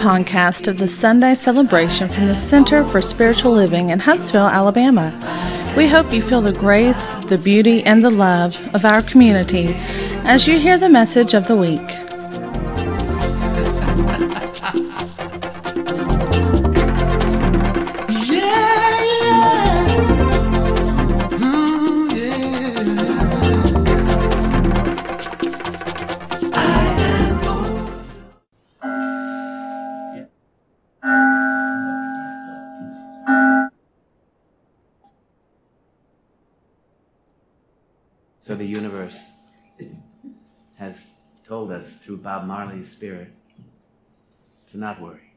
Podcast of the Sunday celebration from the Center for Spiritual Living in Huntsville, Alabama. We hope you feel the grace, the beauty, and the love of our community as you hear the message of the week. Universe has told us through Bob Marley's spirit to not worry.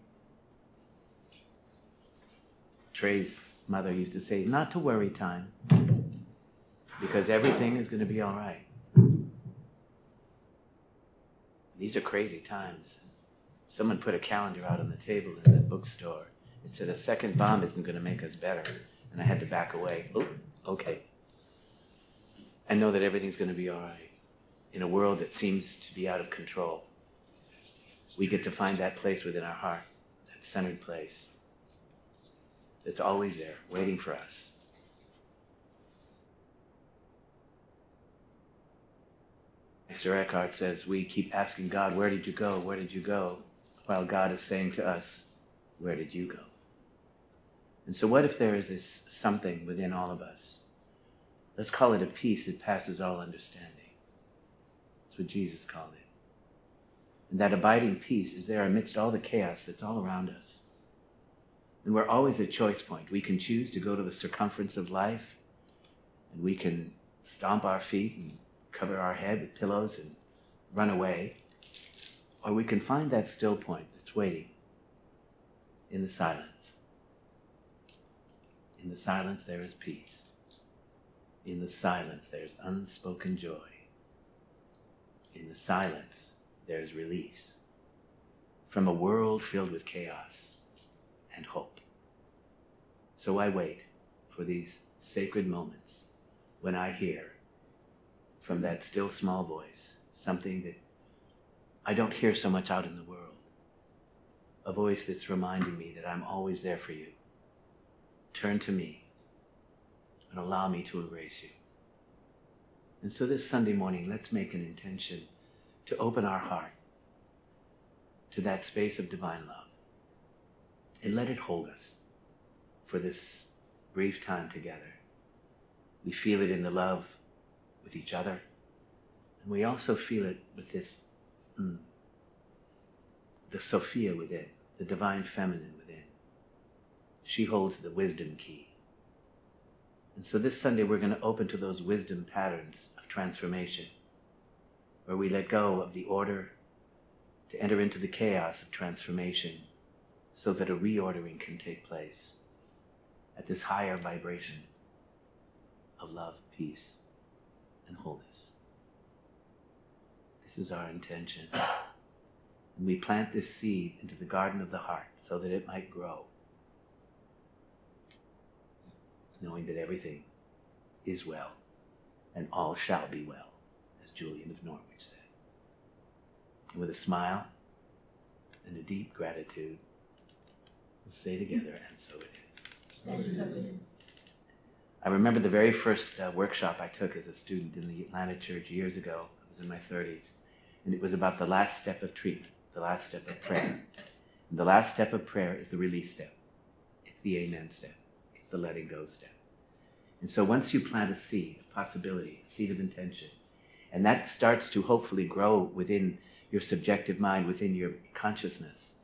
Trey's mother used to say, not to worry time, because everything is going to be all right. These are crazy times. Someone put a calendar out on the table in the bookstore. It said, a second bomb isn't going to make us better. And I had to back away. Oh, okay and know that everything's going to be all right in a world that seems to be out of control. We get to find that place within our heart, that centered place that's always there, waiting for us. Meister Eckhart says, We keep asking God, Where did you go? Where did you go? While God is saying to us, Where did you go? And so, what if there is this something within all of us? Let's call it a peace that passes all understanding. That's what Jesus called it. And that abiding peace is there amidst all the chaos that's all around us. And we're always at choice point. We can choose to go to the circumference of life, and we can stomp our feet and cover our head with pillows and run away. Or we can find that still point that's waiting in the silence. In the silence, there is peace. In the silence, there's unspoken joy. In the silence, there's release from a world filled with chaos and hope. So I wait for these sacred moments when I hear from that still small voice something that I don't hear so much out in the world. A voice that's reminding me that I'm always there for you. Turn to me and allow me to embrace you. And so this Sunday morning, let's make an intention to open our heart to that space of divine love and let it hold us for this brief time together. We feel it in the love with each other, and we also feel it with this, mm, the Sophia within, the divine feminine within. She holds the wisdom key. And so this Sunday, we're going to open to those wisdom patterns of transformation, where we let go of the order to enter into the chaos of transformation so that a reordering can take place at this higher vibration of love, peace, and wholeness. This is our intention. And we plant this seed into the garden of the heart so that it might grow knowing that everything is well and all shall be well, as Julian of Norwich said. And with a smile and a deep gratitude, we'll say together, and so it is. So it is. I remember the very first uh, workshop I took as a student in the Atlanta church years ago. I was in my 30s. And it was about the last step of treatment, the last step of prayer. And the last step of prayer is the release step. It's the amen step It's the letting go step. And so once you plant a seed of possibility, a seed of intention, and that starts to hopefully grow within your subjective mind, within your consciousness,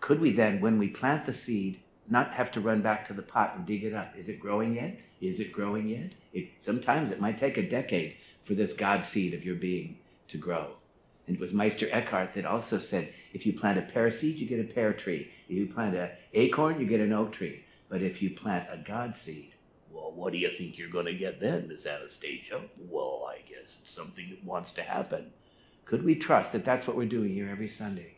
could we then, when we plant the seed, not have to run back to the pot and dig it up? Is it growing yet? Is it growing yet? It, sometimes it might take a decade for this God seed of your being to grow. And it was Meister Eckhart that also said, if you plant a pear seed, you get a pear tree. If you plant an acorn, you get an oak tree. But if you plant a God seed, well, what do you think you're going to get then, Miss Anastasia? Well, I guess it's something that wants to happen. Could we trust that that's what we're doing here every Sunday?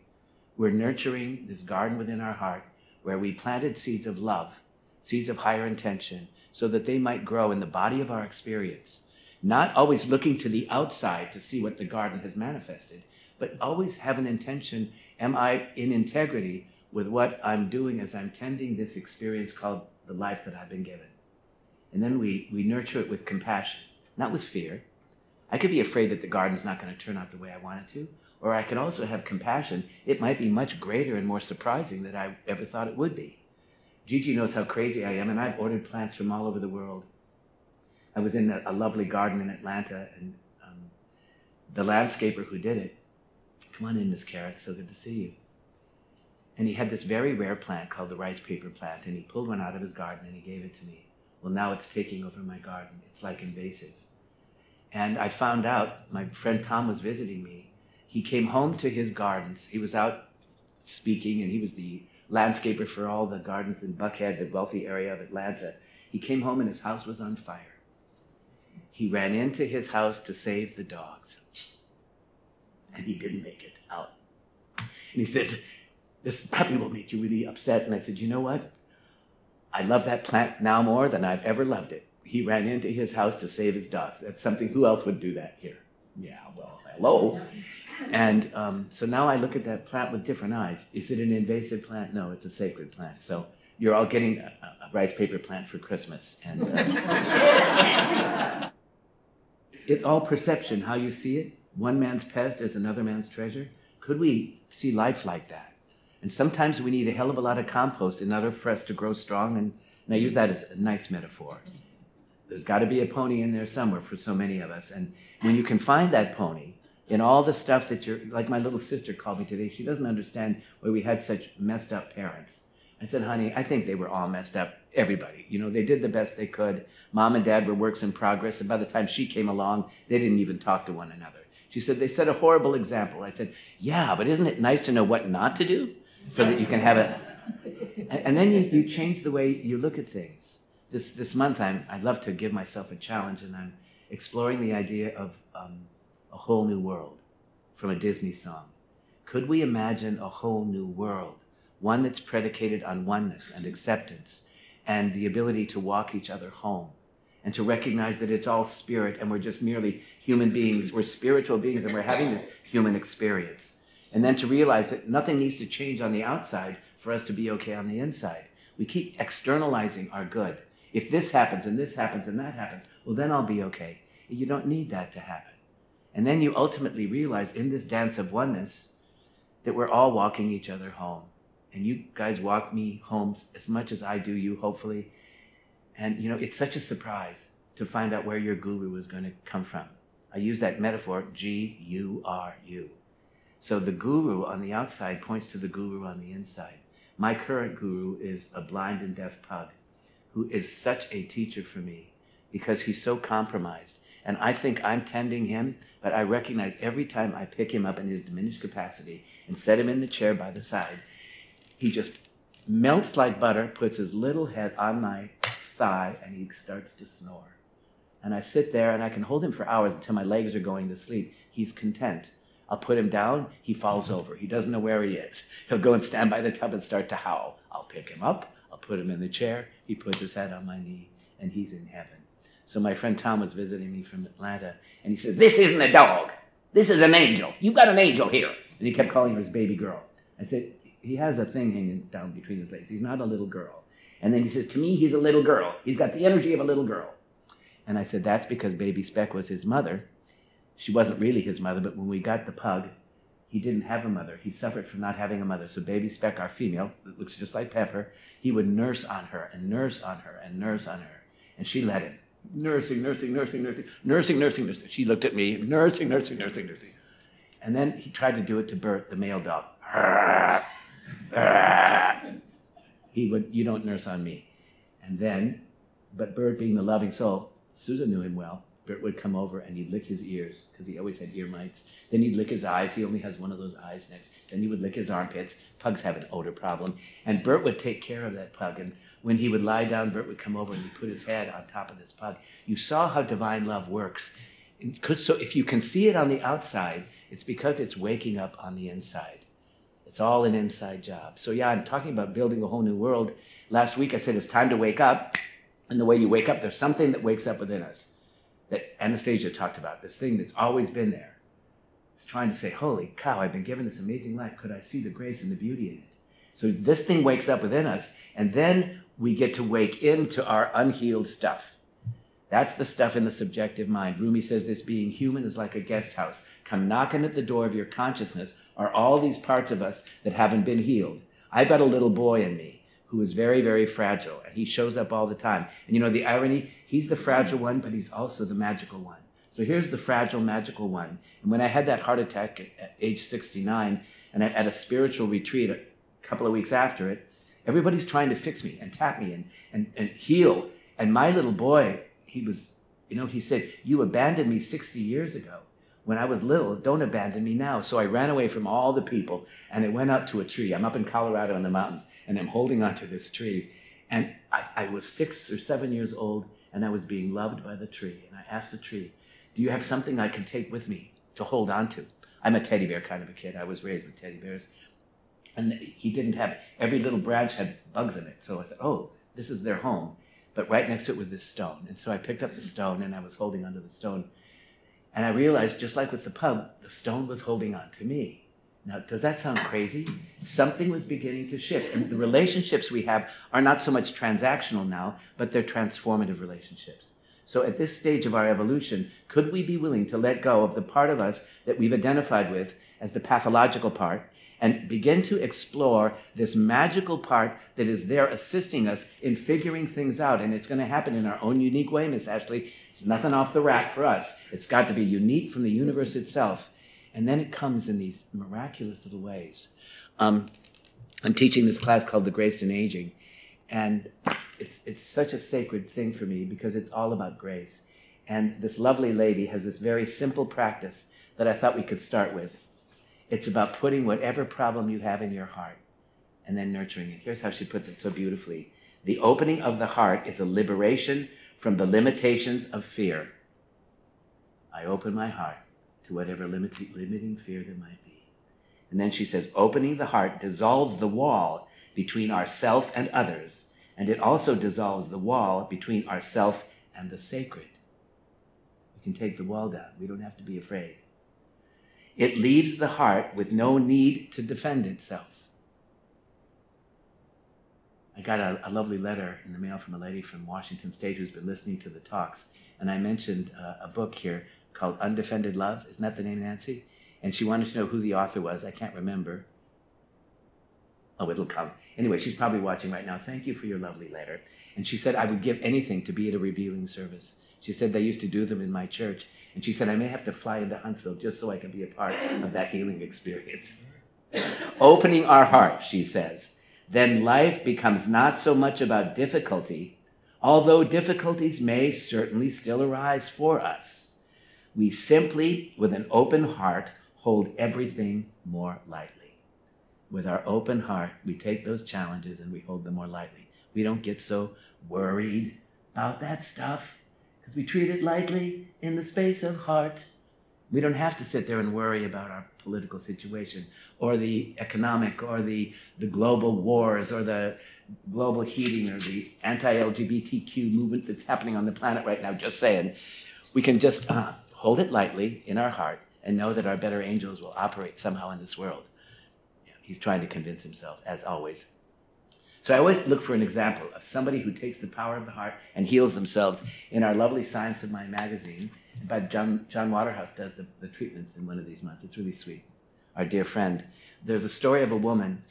We're nurturing this garden within our heart where we planted seeds of love, seeds of higher intention, so that they might grow in the body of our experience. Not always looking to the outside to see what the garden has manifested, but always have an intention. Am I in integrity with what I'm doing as I'm tending this experience called the life that I've been given? And then we, we nurture it with compassion, not with fear. I could be afraid that the garden's not going to turn out the way I want it to, or I could also have compassion. It might be much greater and more surprising than I ever thought it would be. Gigi knows how crazy I am, and I've ordered plants from all over the world. I was in a, a lovely garden in Atlanta, and um, the landscaper who did it, come on in, Miss Carrot, so good to see you. And he had this very rare plant called the rice paper plant, and he pulled one out of his garden and he gave it to me. Well, now it's taking over my garden. It's like invasive. And I found out, my friend Tom was visiting me. He came home to his gardens. He was out speaking, and he was the landscaper for all the gardens in Buckhead, the wealthy area of Atlanta. He came home and his house was on fire. He ran into his house to save the dogs. And he didn't make it out. And he says, This probably will make you really upset. And I said, You know what? I love that plant now more than I've ever loved it. He ran into his house to save his dogs. That's something, who else would do that here? Yeah, well, hello. And um, so now I look at that plant with different eyes. Is it an invasive plant? No, it's a sacred plant. So you're all getting a, a rice paper plant for Christmas. And uh, it's all perception, how you see it. One man's pest is another man's treasure. Could we see life like that? And sometimes we need a hell of a lot of compost in order for us to grow strong. And, and I use that as a nice metaphor. There's got to be a pony in there somewhere for so many of us. And when you can find that pony, in all the stuff that you're, like my little sister called me today, she doesn't understand why we had such messed up parents. I said, honey, I think they were all messed up. Everybody. You know, they did the best they could. Mom and dad were works in progress. And by the time she came along, they didn't even talk to one another. She said, they set a horrible example. I said, yeah, but isn't it nice to know what not to do so that you can have it? And then you, you change the way you look at things. This, this month, I'm, I'd love to give myself a challenge, and I'm exploring the idea of um, a whole new world from a Disney song. Could we imagine a whole new world? One that's predicated on oneness and acceptance and the ability to walk each other home and to recognize that it's all spirit and we're just merely human beings. We're spiritual beings and we're having this human experience. And then to realize that nothing needs to change on the outside for us to be okay on the inside. We keep externalizing our good. If this happens and this happens and that happens, well, then I'll be okay. You don't need that to happen. And then you ultimately realize in this dance of oneness that we're all walking each other home. And you guys walk me home as much as I do you, hopefully. And, you know, it's such a surprise to find out where your guru is going to come from. I use that metaphor, G U R U. So the guru on the outside points to the guru on the inside. My current guru is a blind and deaf pug who is such a teacher for me because he's so compromised. And I think I'm tending him, but I recognize every time I pick him up in his diminished capacity and set him in the chair by the side, he just melts like butter, puts his little head on my thigh, and he starts to snore. And I sit there and I can hold him for hours until my legs are going to sleep. He's content. I'll put him down, he falls mm-hmm. over. He doesn't know where he is. He'll go and stand by the tub and start to howl. I'll pick him up, I'll put him in the chair, he puts his head on my knee, and he's in heaven. So my friend Tom was visiting me from Atlanta, and he said, This isn't a dog. This is an angel. You've got an angel here. And he kept calling her his baby girl. I said, He has a thing hanging down between his legs. He's not a little girl. And then he says, To me, he's a little girl. He's got the energy of a little girl. And I said, That's because baby Speck was his mother. She wasn't really his mother, but when we got the pug, he didn't have a mother. He suffered from not having a mother. So baby Speck, our female, that looks just like Pepper, he would nurse on her and nurse on her and nurse on her. And she let him. Nursing, nursing, nursing, nursing, nursing, nursing, nursing. She looked at me, nursing, nursing, nursing, nursing. And then he tried to do it to Bert, the male dog. He would, you don't nurse on me. And then, but Bert being the loving soul, Susan knew him well. Bert would come over and he'd lick his ears because he always had ear mites. Then he'd lick his eyes. He only has one of those eyes next. Then he would lick his armpits. Pugs have an odor problem. And Bert would take care of that pug. And when he would lie down, Bert would come over and he'd put his head on top of this pug. You saw how divine love works. So if you can see it on the outside, it's because it's waking up on the inside. It's all an inside job. So yeah, I'm talking about building a whole new world. Last week I said it's time to wake up. And the way you wake up, there's something that wakes up within us that Anastasia talked about, this thing that's always been there. It's trying to say, Holy cow, I've been given this amazing life. Could I see the grace and the beauty in it? So this thing wakes up within us, and then we get to wake into our unhealed stuff. That's the stuff in the subjective mind. Rumi says this being human is like a guest house. Come knocking at the door of your consciousness are all these parts of us that haven't been healed. I've got a little boy in me who is very, very fragile, and he shows up all the time. And you know the irony? He's the fragile one, but he's also the magical one. So here's the fragile, magical one. And when I had that heart attack at age 69, and at a spiritual retreat a couple of weeks after it, everybody's trying to fix me and tap me and, and, and heal. And my little boy he was, you know, he said, You abandoned me 60 years ago when I was little. Don't abandon me now. So I ran away from all the people and I went up to a tree. I'm up in Colorado in the mountains and I'm holding onto this tree. And I, I was six or seven years old and I was being loved by the tree. And I asked the tree, Do you have something I can take with me to hold on to? I'm a teddy bear kind of a kid. I was raised with teddy bears. And he didn't have, every little branch had bugs in it. So I thought, oh, this is their home but right next to it was this stone. And so I picked up the stone and I was holding onto the stone. And I realized, just like with the pub, the stone was holding on to me. Now, does that sound crazy? Something was beginning to shift. And the relationships we have are not so much transactional now, but they're transformative relationships. So at this stage of our evolution, could we be willing to let go of the part of us that we've identified with as the pathological part and begin to explore this magical part that is there assisting us in figuring things out. And it's going to happen in our own unique way, Miss Ashley. It's nothing off the rack for us. It's got to be unique from the universe itself. And then it comes in these miraculous little ways. Um, I'm teaching this class called The Grace in Aging. And it's, it's such a sacred thing for me because it's all about grace. And this lovely lady has this very simple practice that I thought we could start with. It's about putting whatever problem you have in your heart and then nurturing it. Here's how she puts it so beautifully The opening of the heart is a liberation from the limitations of fear. I open my heart to whatever limit- limiting fear there might be. And then she says, opening the heart dissolves the wall between ourself and others, and it also dissolves the wall between ourself and the sacred. We can take the wall down. We don't have to be afraid. It leaves the heart with no need to defend itself. I got a, a, lovely letter in the mail from a lady from Washington State who's been listening to the talks, and I mentioned uh, a book here called Undefended Love. Isn't that the name, Nancy? And she wanted to know who the author was. I can't remember. Oh, it'll come. Anyway, she's probably watching right now. Thank you for your lovely letter. And she said, I would give anything to be at a revealing service. She said they used to do them in my church. And she said, I may have to fly into Huntsville just so I can be a part of that healing experience. Opening our heart, she says, then life becomes not so much about difficulty, although difficulties may certainly still arise for us. We simply, with an open heart, hold everything more lightly. With our open heart, we take those challenges and we hold them more lightly. We don't get so worried about that stuff because we treat it lightly in the space of heart. We don't have to sit there and worry about our political situation or the economic or the, the global wars or the global heating or the anti LGBTQ movement that's happening on the planet right now. Just saying. We can just uh, hold it lightly in our heart and know that our better angels will operate somehow in this world. He's trying to convince himself, as always. So I always look for an example of somebody who takes the power of the heart and heals themselves. In our lovely Science of Mind magazine, by John, John Waterhouse does the, the treatments in one of these months. It's really sweet. Our dear friend. There's a story of a woman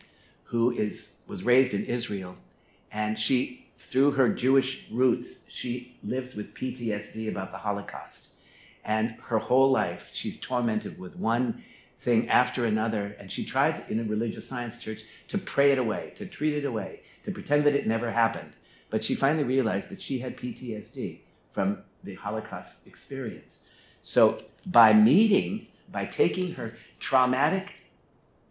who is was raised in Israel, and she, through her Jewish roots, she lives with PTSD about the Holocaust. And her whole life, she's tormented with one thing after another. And she tried in a religious science church to pray it away, to treat it away, to pretend that it never happened. But she finally realized that she had PTSD from the Holocaust experience. So by meeting, by taking her traumatic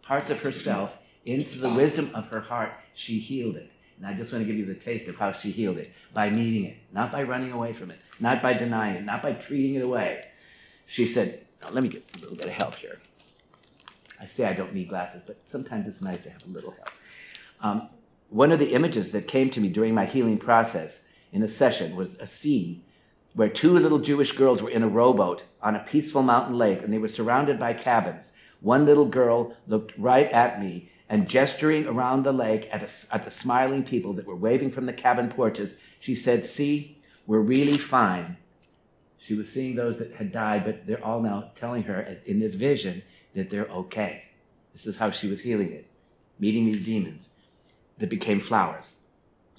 parts of herself into the wisdom of her heart, she healed it. And I just want to give you the taste of how she healed it by meeting it, not by running away from it, not by denying it, not by treating it away. She said, let me get a little bit of help here. I say I don't need glasses, but sometimes it's nice to have a little help. Um, one of the images that came to me during my healing process in a session was a scene where two little Jewish girls were in a rowboat on a peaceful mountain lake and they were surrounded by cabins. One little girl looked right at me and gesturing around the lake at, a, at the smiling people that were waving from the cabin porches, she said, See, we're really fine. She was seeing those that had died, but they're all now telling her in this vision that they're okay. This is how she was healing it, meeting these demons that became flowers.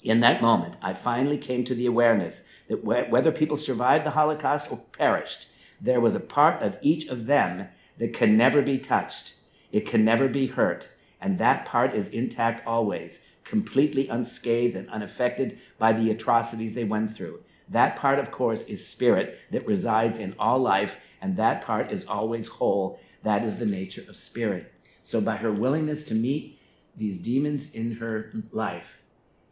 In that moment, I finally came to the awareness that whether people survived the Holocaust or perished, there was a part of each of them that can never be touched. It can never be hurt. And that part is intact always, completely unscathed and unaffected by the atrocities they went through. That part, of course, is spirit that resides in all life, and that part is always whole. That is the nature of spirit. So, by her willingness to meet these demons in her life,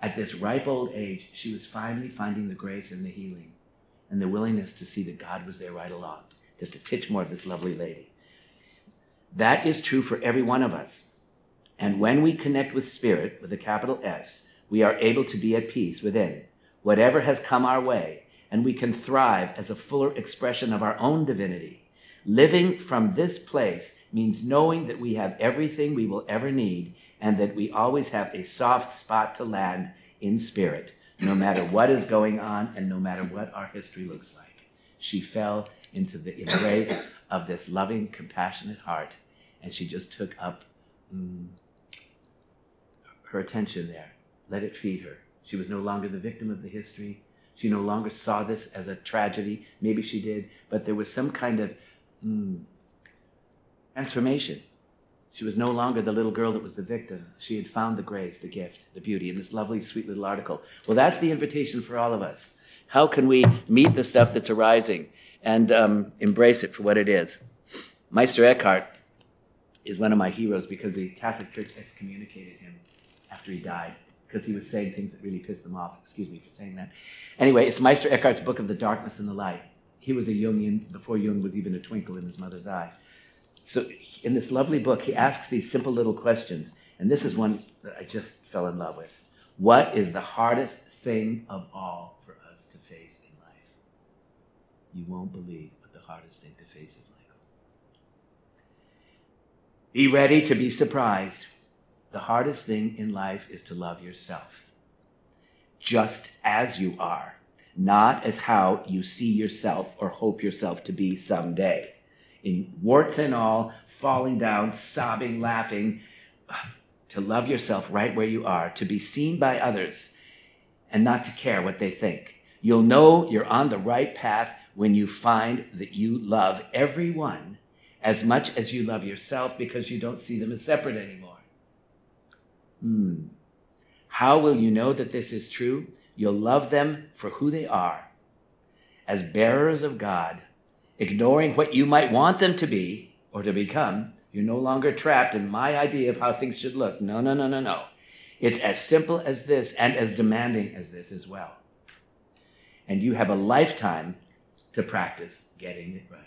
at this ripe old age, she was finally finding the grace and the healing and the willingness to see that God was there right along. Just a titch more of this lovely lady. That is true for every one of us. And when we connect with Spirit, with a capital S, we are able to be at peace within whatever has come our way, and we can thrive as a fuller expression of our own divinity. Living from this place means knowing that we have everything we will ever need and that we always have a soft spot to land in spirit, no matter what is going on and no matter what our history looks like. She fell into the embrace of this loving, compassionate heart, and she just took up mm, her attention there. Let it feed her. She was no longer the victim of the history. She no longer saw this as a tragedy. Maybe she did, but there was some kind of mm, transformation. She was no longer the little girl that was the victim. She had found the grace, the gift, the beauty in this lovely, sweet little article. Well, that's the invitation for all of us. How can we meet the stuff that's arising and um, embrace it for what it is? Meister Eckhart is one of my heroes because the Catholic Church excommunicated him after he died because he was saying things that really pissed them off. Excuse me for saying that. Anyway, it's Meister Eckhart's book of the darkness and the light. He was a Jungian before Jung was even a twinkle in his mother's eye. So in this lovely book, he asks these simple little questions, and this is one that I just fell in love with. What is the hardest thing of all for us to face in life? You won't believe what the hardest thing to face is like. Be ready to be surprised the hardest thing in life is to love yourself just as you are, not as how you see yourself or hope yourself to be someday. In warts and all, falling down, sobbing, laughing, to love yourself right where you are, to be seen by others, and not to care what they think. You'll know you're on the right path when you find that you love everyone as much as you love yourself because you don't see them as separate anymore. Hmm. How will you know that this is true? You'll love them for who they are. As bearers of God, ignoring what you might want them to be or to become, you're no longer trapped in my idea of how things should look. No, no, no, no, no. It's as simple as this and as demanding as this as well. And you have a lifetime to practice getting it right.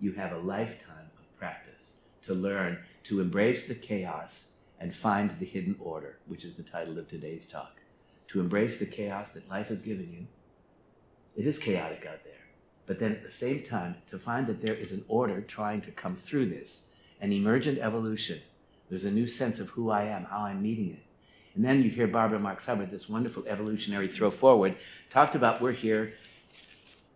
You have a lifetime of practice to learn to embrace the chaos and find the hidden order, which is the title of today's talk. To embrace the chaos that life has given you. It is chaotic out there. But then at the same time, to find that there is an order trying to come through this, an emergent evolution. There's a new sense of who I am, how I'm meeting it. And then you hear Barbara Marx Hubbard, this wonderful evolutionary throw forward, talked about we're here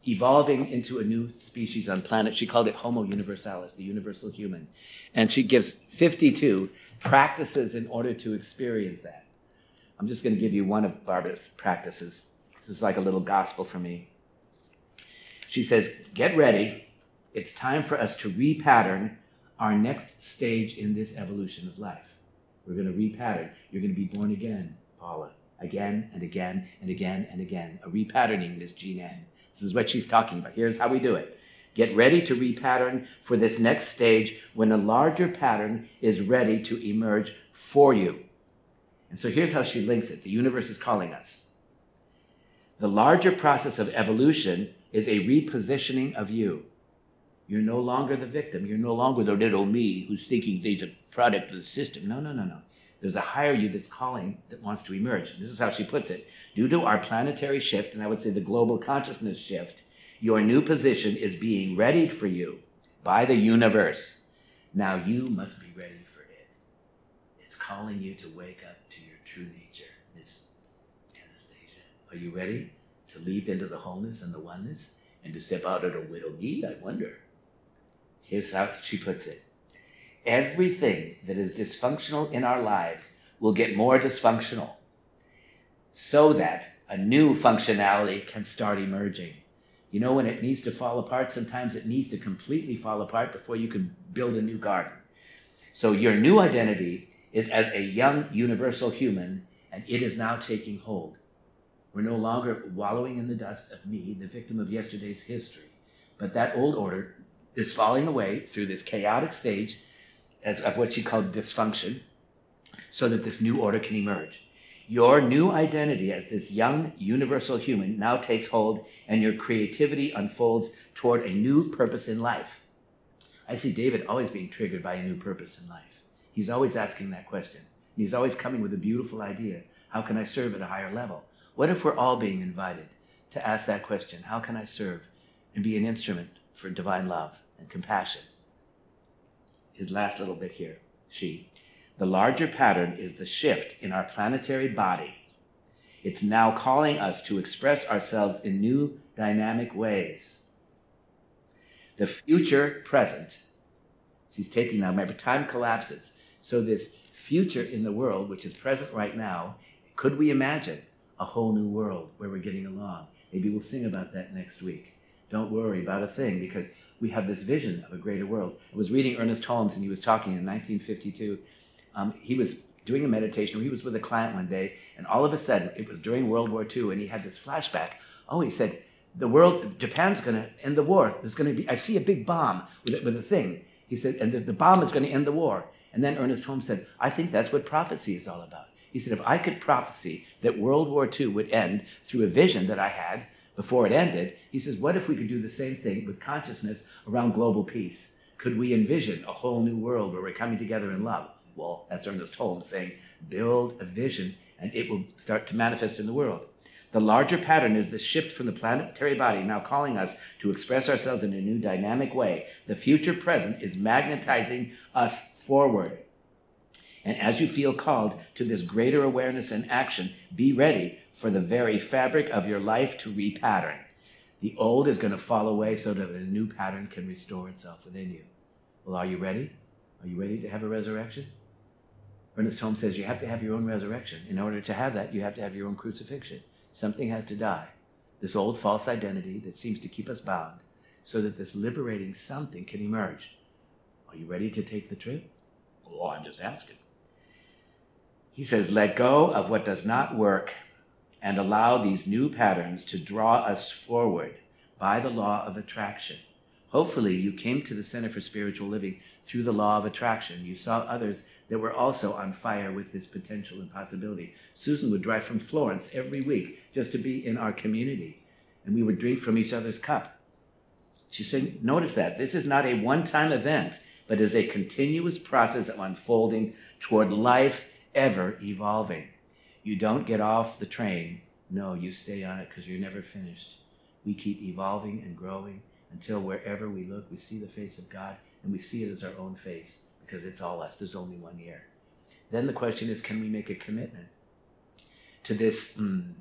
evolving into a new species on planet. She called it Homo universalis, the universal human. And she gives 52 practices in order to experience that. I'm just going to give you one of Barbara's practices. This is like a little gospel for me. She says, Get ready. It's time for us to repattern our next stage in this evolution of life. We're going to repattern. You're going to be born again, Paula. Again and again and again and again. A repatterning, Miss Ann. This is what she's talking about. Here's how we do it. Get ready to repattern for this next stage when a larger pattern is ready to emerge for you. And so here's how she links it the universe is calling us. The larger process of evolution is a repositioning of you. You're no longer the victim. You're no longer the little me who's thinking there's a product of the system. No, no, no, no. There's a higher you that's calling that wants to emerge. This is how she puts it. Due to our planetary shift, and I would say the global consciousness shift, Your new position is being readied for you by the universe. Now you must be ready for it. It's calling you to wake up to your true nature, Miss Anastasia. Are you ready to leap into the wholeness and the oneness and to step out of the little me? I wonder. Here's how she puts it everything that is dysfunctional in our lives will get more dysfunctional so that a new functionality can start emerging. You know, when it needs to fall apart, sometimes it needs to completely fall apart before you can build a new garden. So your new identity is as a young universal human, and it is now taking hold. We're no longer wallowing in the dust of me, the victim of yesterday's history, but that old order is falling away through this chaotic stage as, of what she called dysfunction, so that this new order can emerge. Your new identity as this young universal human now takes hold, and your creativity unfolds toward a new purpose in life. I see David always being triggered by a new purpose in life. He's always asking that question. He's always coming with a beautiful idea. How can I serve at a higher level? What if we're all being invited to ask that question? How can I serve and be an instrument for divine love and compassion? His last little bit here, she. The larger pattern is the shift in our planetary body. It's now calling us to express ourselves in new dynamic ways. The future present, she's taking now, remember, time collapses. So, this future in the world, which is present right now, could we imagine a whole new world where we're getting along? Maybe we'll sing about that next week. Don't worry about a thing because we have this vision of a greater world. I was reading Ernest Holmes and he was talking in 1952 um, he was doing a meditation. He was with a client one day, and all of a sudden, it was during World War II, and he had this flashback. Oh, he said, the world, Japan's going to end the war. There's going to be, I see a big bomb with a, with a thing. He said, and the, the bomb is going to end the war. And then Ernest Holmes said, I think that's what prophecy is all about. He said, if I could prophesy that World War II would end through a vision that I had before it ended, he says, what if we could do the same thing with consciousness around global peace? Could we envision a whole new world where we're coming together in love? Well, that's Ernest Holmes saying, build a vision and it will start to manifest in the world. The larger pattern is the shift from the planetary body now calling us to express ourselves in a new dynamic way. The future present is magnetizing us forward. And as you feel called to this greater awareness and action, be ready for the very fabric of your life to repattern. The old is going to fall away so that a new pattern can restore itself within you. Well, are you ready? Are you ready to have a resurrection? Ernest Holmes says you have to have your own resurrection. In order to have that, you have to have your own crucifixion. Something has to die. This old false identity that seems to keep us bound, so that this liberating something can emerge. Are you ready to take the trip? Oh, I'm just asking. He says, let go of what does not work and allow these new patterns to draw us forward by the law of attraction. Hopefully, you came to the Center for Spiritual Living through the law of attraction. You saw others that were also on fire with this potential and possibility. Susan would drive from Florence every week just to be in our community, and we would drink from each other's cup. She said, notice that. This is not a one time event, but is a continuous process of unfolding toward life ever evolving. You don't get off the train. No, you stay on it because you're never finished. We keep evolving and growing until wherever we look, we see the face of God and we see it as our own face because it's all us. There's only one year. Then the question is, can we make a commitment to this, mm,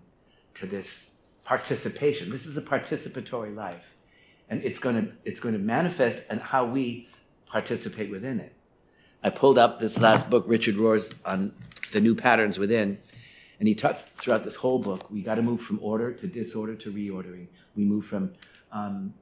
to this participation? This is a participatory life, and it's going to it's going to manifest and how we participate within it. I pulled up this last book, Richard Rohr's on the new patterns within, and he talks throughout this whole book. We got to move from order to disorder to reordering. We move from um,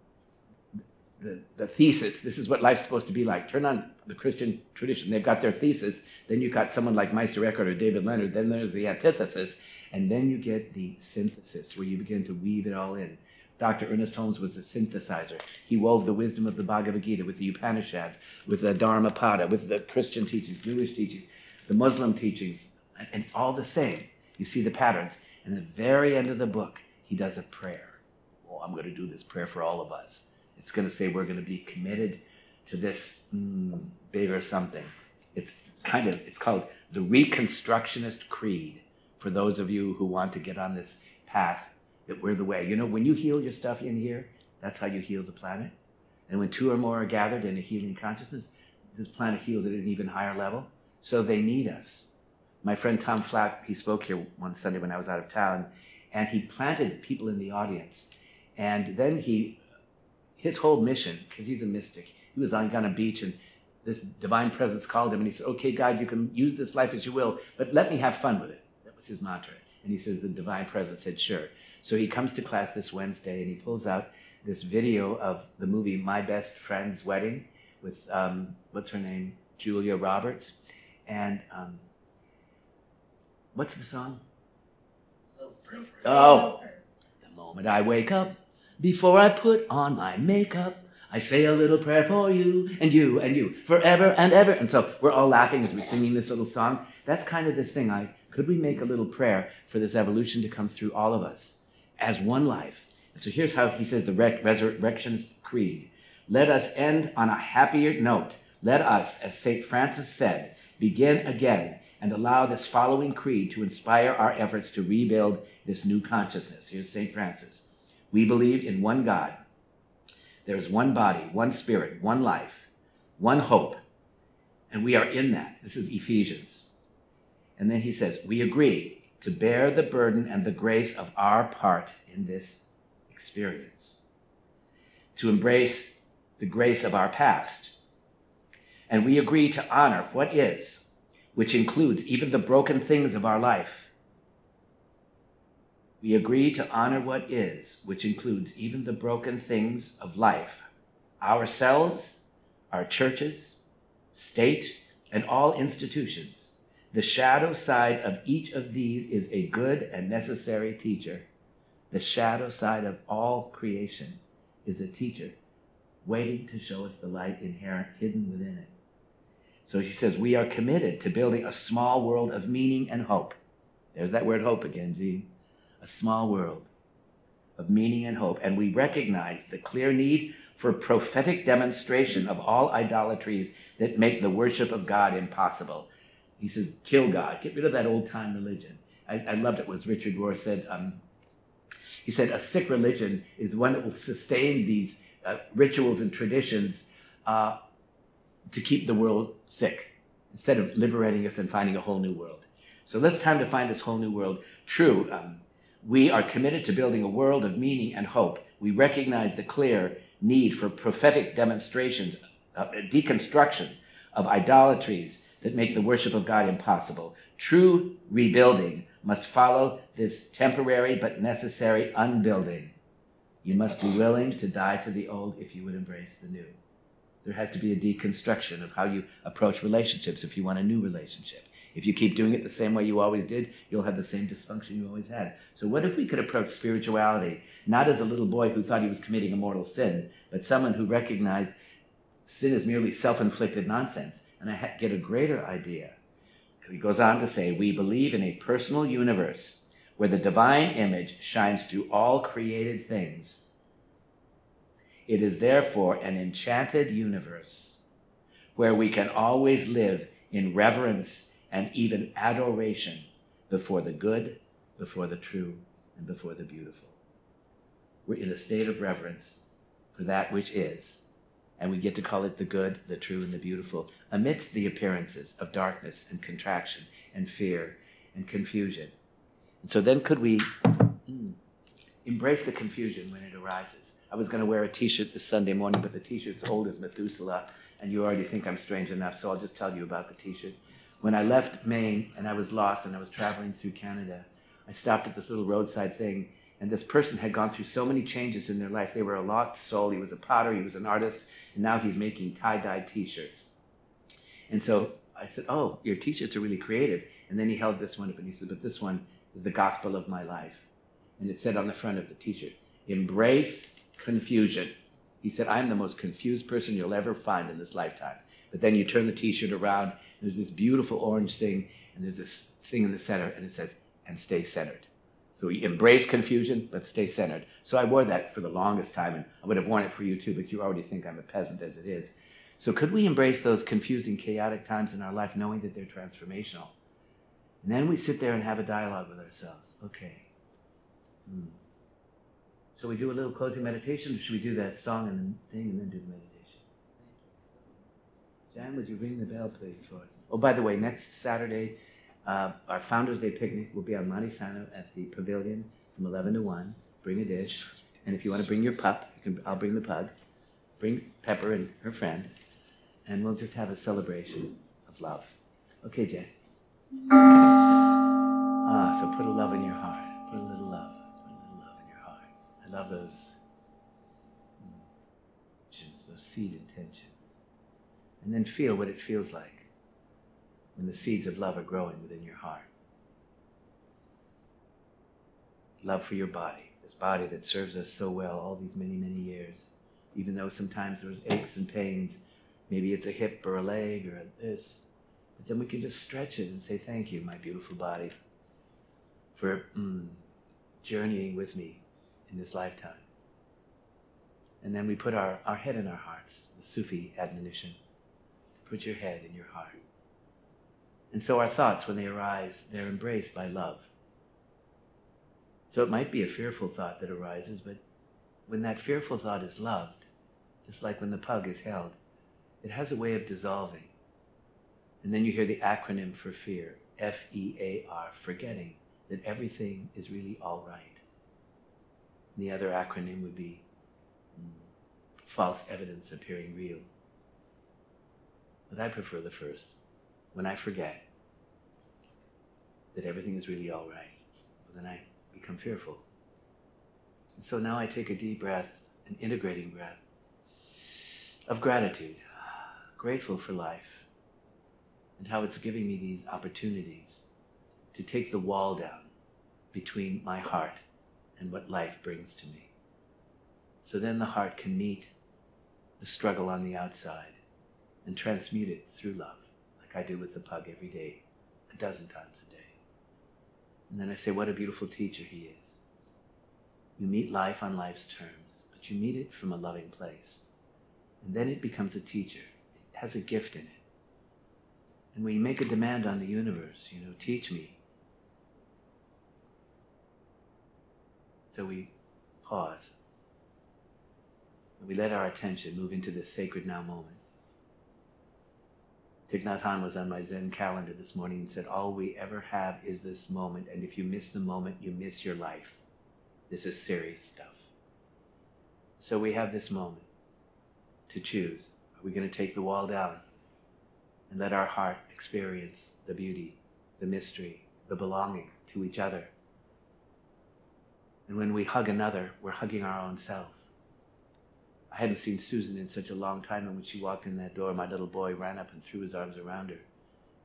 the, the thesis. This is what life's supposed to be like. Turn on the Christian tradition. They've got their thesis. Then you've got someone like Meister Eckhart or David Leonard. Then there's the antithesis. And then you get the synthesis where you begin to weave it all in. Dr. Ernest Holmes was a synthesizer. He wove the wisdom of the Bhagavad Gita with the Upanishads, with the Dharmapada, with the Christian teachings, Jewish teachings, the Muslim teachings, and it's all the same. You see the patterns. At the very end of the book, he does a prayer. Well, I'm going to do this prayer for all of us. It's going to say we're going to be committed to this mm, bigger something. It's kind of it's called the Reconstructionist Creed for those of you who want to get on this path that we're the way. You know, when you heal your stuff in here, That's how you heal the planet. And when two or more are gathered in a healing consciousness, this planet heals at an even higher level. So they need us. My friend Tom Flack, he spoke here one Sunday when I was out of town, and he planted people in the audience. And then he, his whole mission, because he's a mystic, he was on, on a beach and this divine presence called him and he said, Okay, God, you can use this life as you will, but let me have fun with it. That was his mantra. And he says, The divine presence said, Sure. So he comes to class this Wednesday and he pulls out this video of the movie My Best Friend's Wedding with, um, what's her name? Julia Roberts. And um, what's the song? Oh, the moment I wake up, before I put on my makeup, I say a little prayer for you and you and you forever and ever. And so we're all laughing as we're singing this little song. That's kind of this thing. I could we make a little prayer for this evolution to come through all of us as one life. And so here's how he says the Resurrection's Creed. Let us end on a happier note. Let us, as St. Francis said, begin again and allow this following creed to inspire our efforts to rebuild this new consciousness. Here's St. Francis. We believe in one God. There is one body, one spirit, one life, one hope. And we are in that. This is Ephesians. And then he says, We agree to bear the burden and the grace of our part in this experience, to embrace the grace of our past. And we agree to honor what is, which includes even the broken things of our life. We agree to honor what is, which includes even the broken things of life, ourselves, our churches, state, and all institutions. The shadow side of each of these is a good and necessary teacher. The shadow side of all creation is a teacher waiting to show us the light inherent hidden within it. So she says, We are committed to building a small world of meaning and hope. There's that word hope again, Gene. A small world of meaning and hope. And we recognize the clear need for prophetic demonstration of all idolatries that make the worship of God impossible. He says, kill God. Get rid of that old time religion. I, I loved it was Richard Rohr said, um, he said, a sick religion is one that will sustain these uh, rituals and traditions uh, to keep the world sick instead of liberating us and finding a whole new world. So let's time to find this whole new world. True, um, we are committed to building a world of meaning and hope. We recognize the clear need for prophetic demonstrations, uh, deconstruction of idolatries that make the worship of God impossible. True rebuilding must follow this temporary but necessary unbuilding. You must be willing to die to the old if you would embrace the new. There has to be a deconstruction of how you approach relationships if you want a new relationship. If you keep doing it the same way you always did, you'll have the same dysfunction you always had. So, what if we could approach spirituality not as a little boy who thought he was committing a mortal sin, but someone who recognized sin is merely self inflicted nonsense? And I get a greater idea. He goes on to say, We believe in a personal universe where the divine image shines through all created things. It is therefore an enchanted universe where we can always live in reverence and even adoration before the good, before the true, and before the beautiful. We're in a state of reverence for that which is, and we get to call it the good, the true, and the beautiful, amidst the appearances of darkness and contraction and fear and confusion. And so then could we mm, embrace the confusion when it arises? I was going to wear a t-shirt this Sunday morning, but the t-shirt's old as Methuselah, and you already think I'm strange enough, so I'll just tell you about the t-shirt. When I left Maine and I was lost and I was traveling through Canada, I stopped at this little roadside thing, and this person had gone through so many changes in their life. They were a lost soul. He was a potter, he was an artist, and now he's making tie-dye t-shirts. And so I said, "Oh, your t-shirts are really creative." And then he held this one up and he said, "But this one is the gospel of my life." And it said on the front of the t-shirt, "Embrace confusion." He said, "I'm the most confused person you'll ever find in this lifetime." But then you turn the t-shirt around there's this beautiful orange thing, and there's this thing in the center, and it says, and stay centered. So we embrace confusion, but stay centered. So I wore that for the longest time, and I would have worn it for you too, but you already think I'm a peasant as it is. So could we embrace those confusing, chaotic times in our life, knowing that they're transformational? And then we sit there and have a dialogue with ourselves. Okay. Hmm. Shall we do a little closing meditation, or should we do that song and the thing and then do the meditation? Thank you, so Jan, would you ring the bell, please, for us? Oh, by the way, next Saturday, uh, our Founders Day picnic will be on Monte Sano at the Pavilion from 11 to 1. Bring a dish. And if you want to bring your pup, you can, I'll bring the pug. Bring Pepper and her friend. And we'll just have a celebration of love. Okay, Jan. Ah, so put a love in your heart. Put a little love. I love those intentions, those seed intentions. And then feel what it feels like when the seeds of love are growing within your heart. Love for your body, this body that serves us so well all these many, many years. Even though sometimes there's aches and pains, maybe it's a hip or a leg or a this, but then we can just stretch it and say, Thank you, my beautiful body, for mm, journeying with me in this lifetime. And then we put our, our head in our hearts, the Sufi admonition. Put your head in your heart. And so our thoughts, when they arise, they're embraced by love. So it might be a fearful thought that arises, but when that fearful thought is loved, just like when the pug is held, it has a way of dissolving. And then you hear the acronym for fear, F E A R, forgetting that everything is really all right. The other acronym would be mm, false evidence appearing real. But I prefer the first. When I forget that everything is really all right, well, then I become fearful. And so now I take a deep breath, an integrating breath of gratitude, grateful for life and how it's giving me these opportunities to take the wall down between my heart and what life brings to me. So then the heart can meet the struggle on the outside and transmute it through love, like I do with the pug every day, a dozen times a day. And then I say, what a beautiful teacher he is. You meet life on life's terms, but you meet it from a loving place. And then it becomes a teacher. It has a gift in it. And we make a demand on the universe, you know, teach me. So we pause. And we let our attention move into this sacred now moment. Thich Nhat Hanh was on my Zen calendar this morning and said, All we ever have is this moment, and if you miss the moment, you miss your life. This is serious stuff. So we have this moment to choose. Are we going to take the wall down and let our heart experience the beauty, the mystery, the belonging to each other? And when we hug another, we're hugging our own self. I hadn't seen Susan in such a long time, and when she walked in that door, my little boy ran up and threw his arms around her,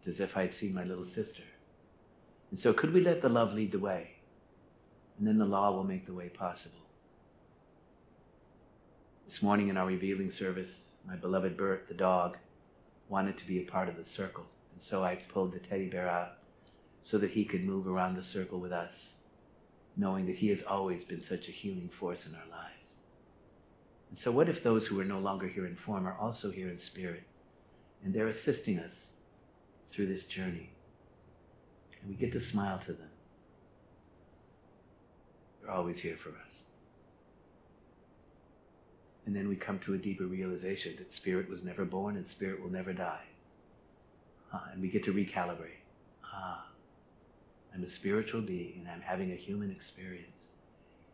as if I'd seen my little sister. And so, could we let the love lead the way? And then the law will make the way possible. This morning in our revealing service, my beloved Bert, the dog, wanted to be a part of the circle, and so I pulled the teddy bear out so that he could move around the circle with us, knowing that he has always been such a healing force in our lives. And so, what if those who are no longer here in form are also here in spirit, and they're assisting us through this journey? And we get to smile to them. They're always here for us. And then we come to a deeper realization that spirit was never born and spirit will never die. Ah, and we get to recalibrate. Ah, I'm a spiritual being and I'm having a human experience.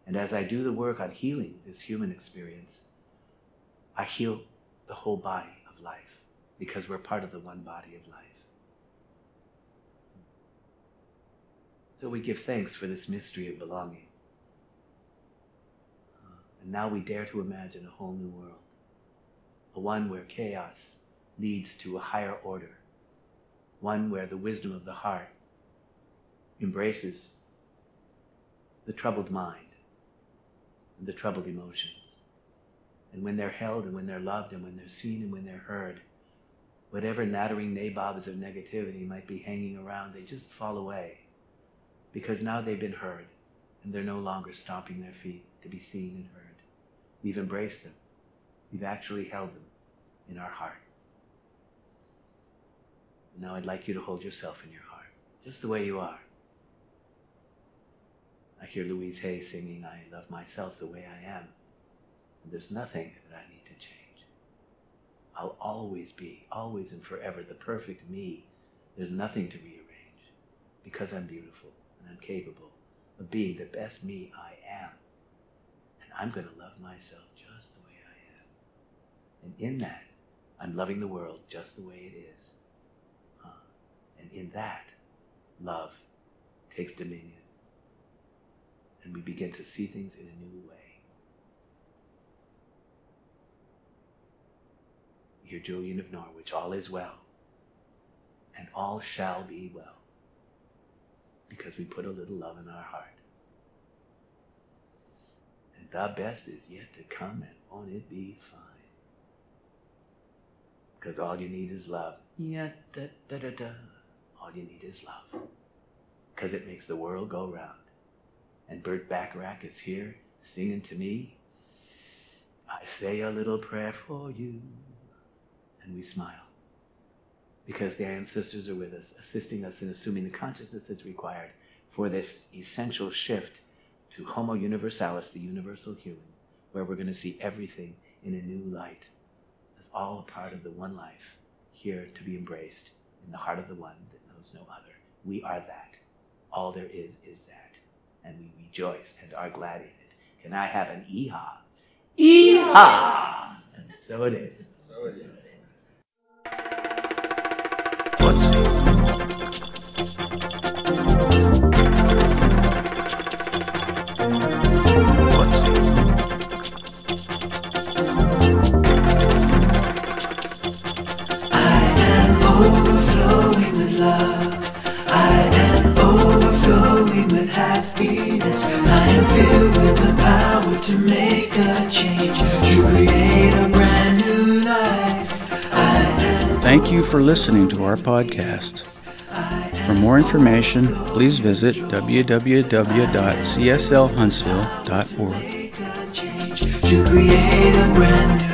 And as I do the work on healing this human experience, I heal the whole body of life because we're part of the one body of life. So we give thanks for this mystery of belonging. Uh, and now we dare to imagine a whole new world, a one where chaos leads to a higher order, one where the wisdom of the heart embraces the troubled mind and the troubled emotions. And when they're held and when they're loved and when they're seen and when they're heard, whatever nattering nabobs of negativity might be hanging around, they just fall away because now they've been heard and they're no longer stomping their feet to be seen and heard. We've embraced them. We've actually held them in our heart. Now I'd like you to hold yourself in your heart, just the way you are. I hear Louise Hay singing, I love myself the way I am. And there's nothing that I need to change. I'll always be, always and forever, the perfect me. There's nothing to rearrange because I'm beautiful and I'm capable of being the best me I am. And I'm going to love myself just the way I am. And in that, I'm loving the world just the way it is. Uh, and in that, love takes dominion. And we begin to see things in a new way. Hear Julian of Norwich, all is well, and all shall be well, because we put a little love in our heart. And the best is yet to come, and won't it be fine? Because all you need is love. Yeah, da da da da. All you need is love. Because it makes the world go round. And Burt Bacharach is here singing to me. I say a little prayer for you. And we smile. Because the ancestors are with us, assisting us in assuming the consciousness that's required for this essential shift to Homo Universalis, the universal human, where we're going to see everything in a new light as all a part of the one life here to be embraced in the heart of the one that knows no other. We are that. All there is is that. And we rejoice and are glad in it. Can I have an eha? Eha! And so it is. So it is. Listening to our podcast. For more information, please visit www.cslhuntsville.org.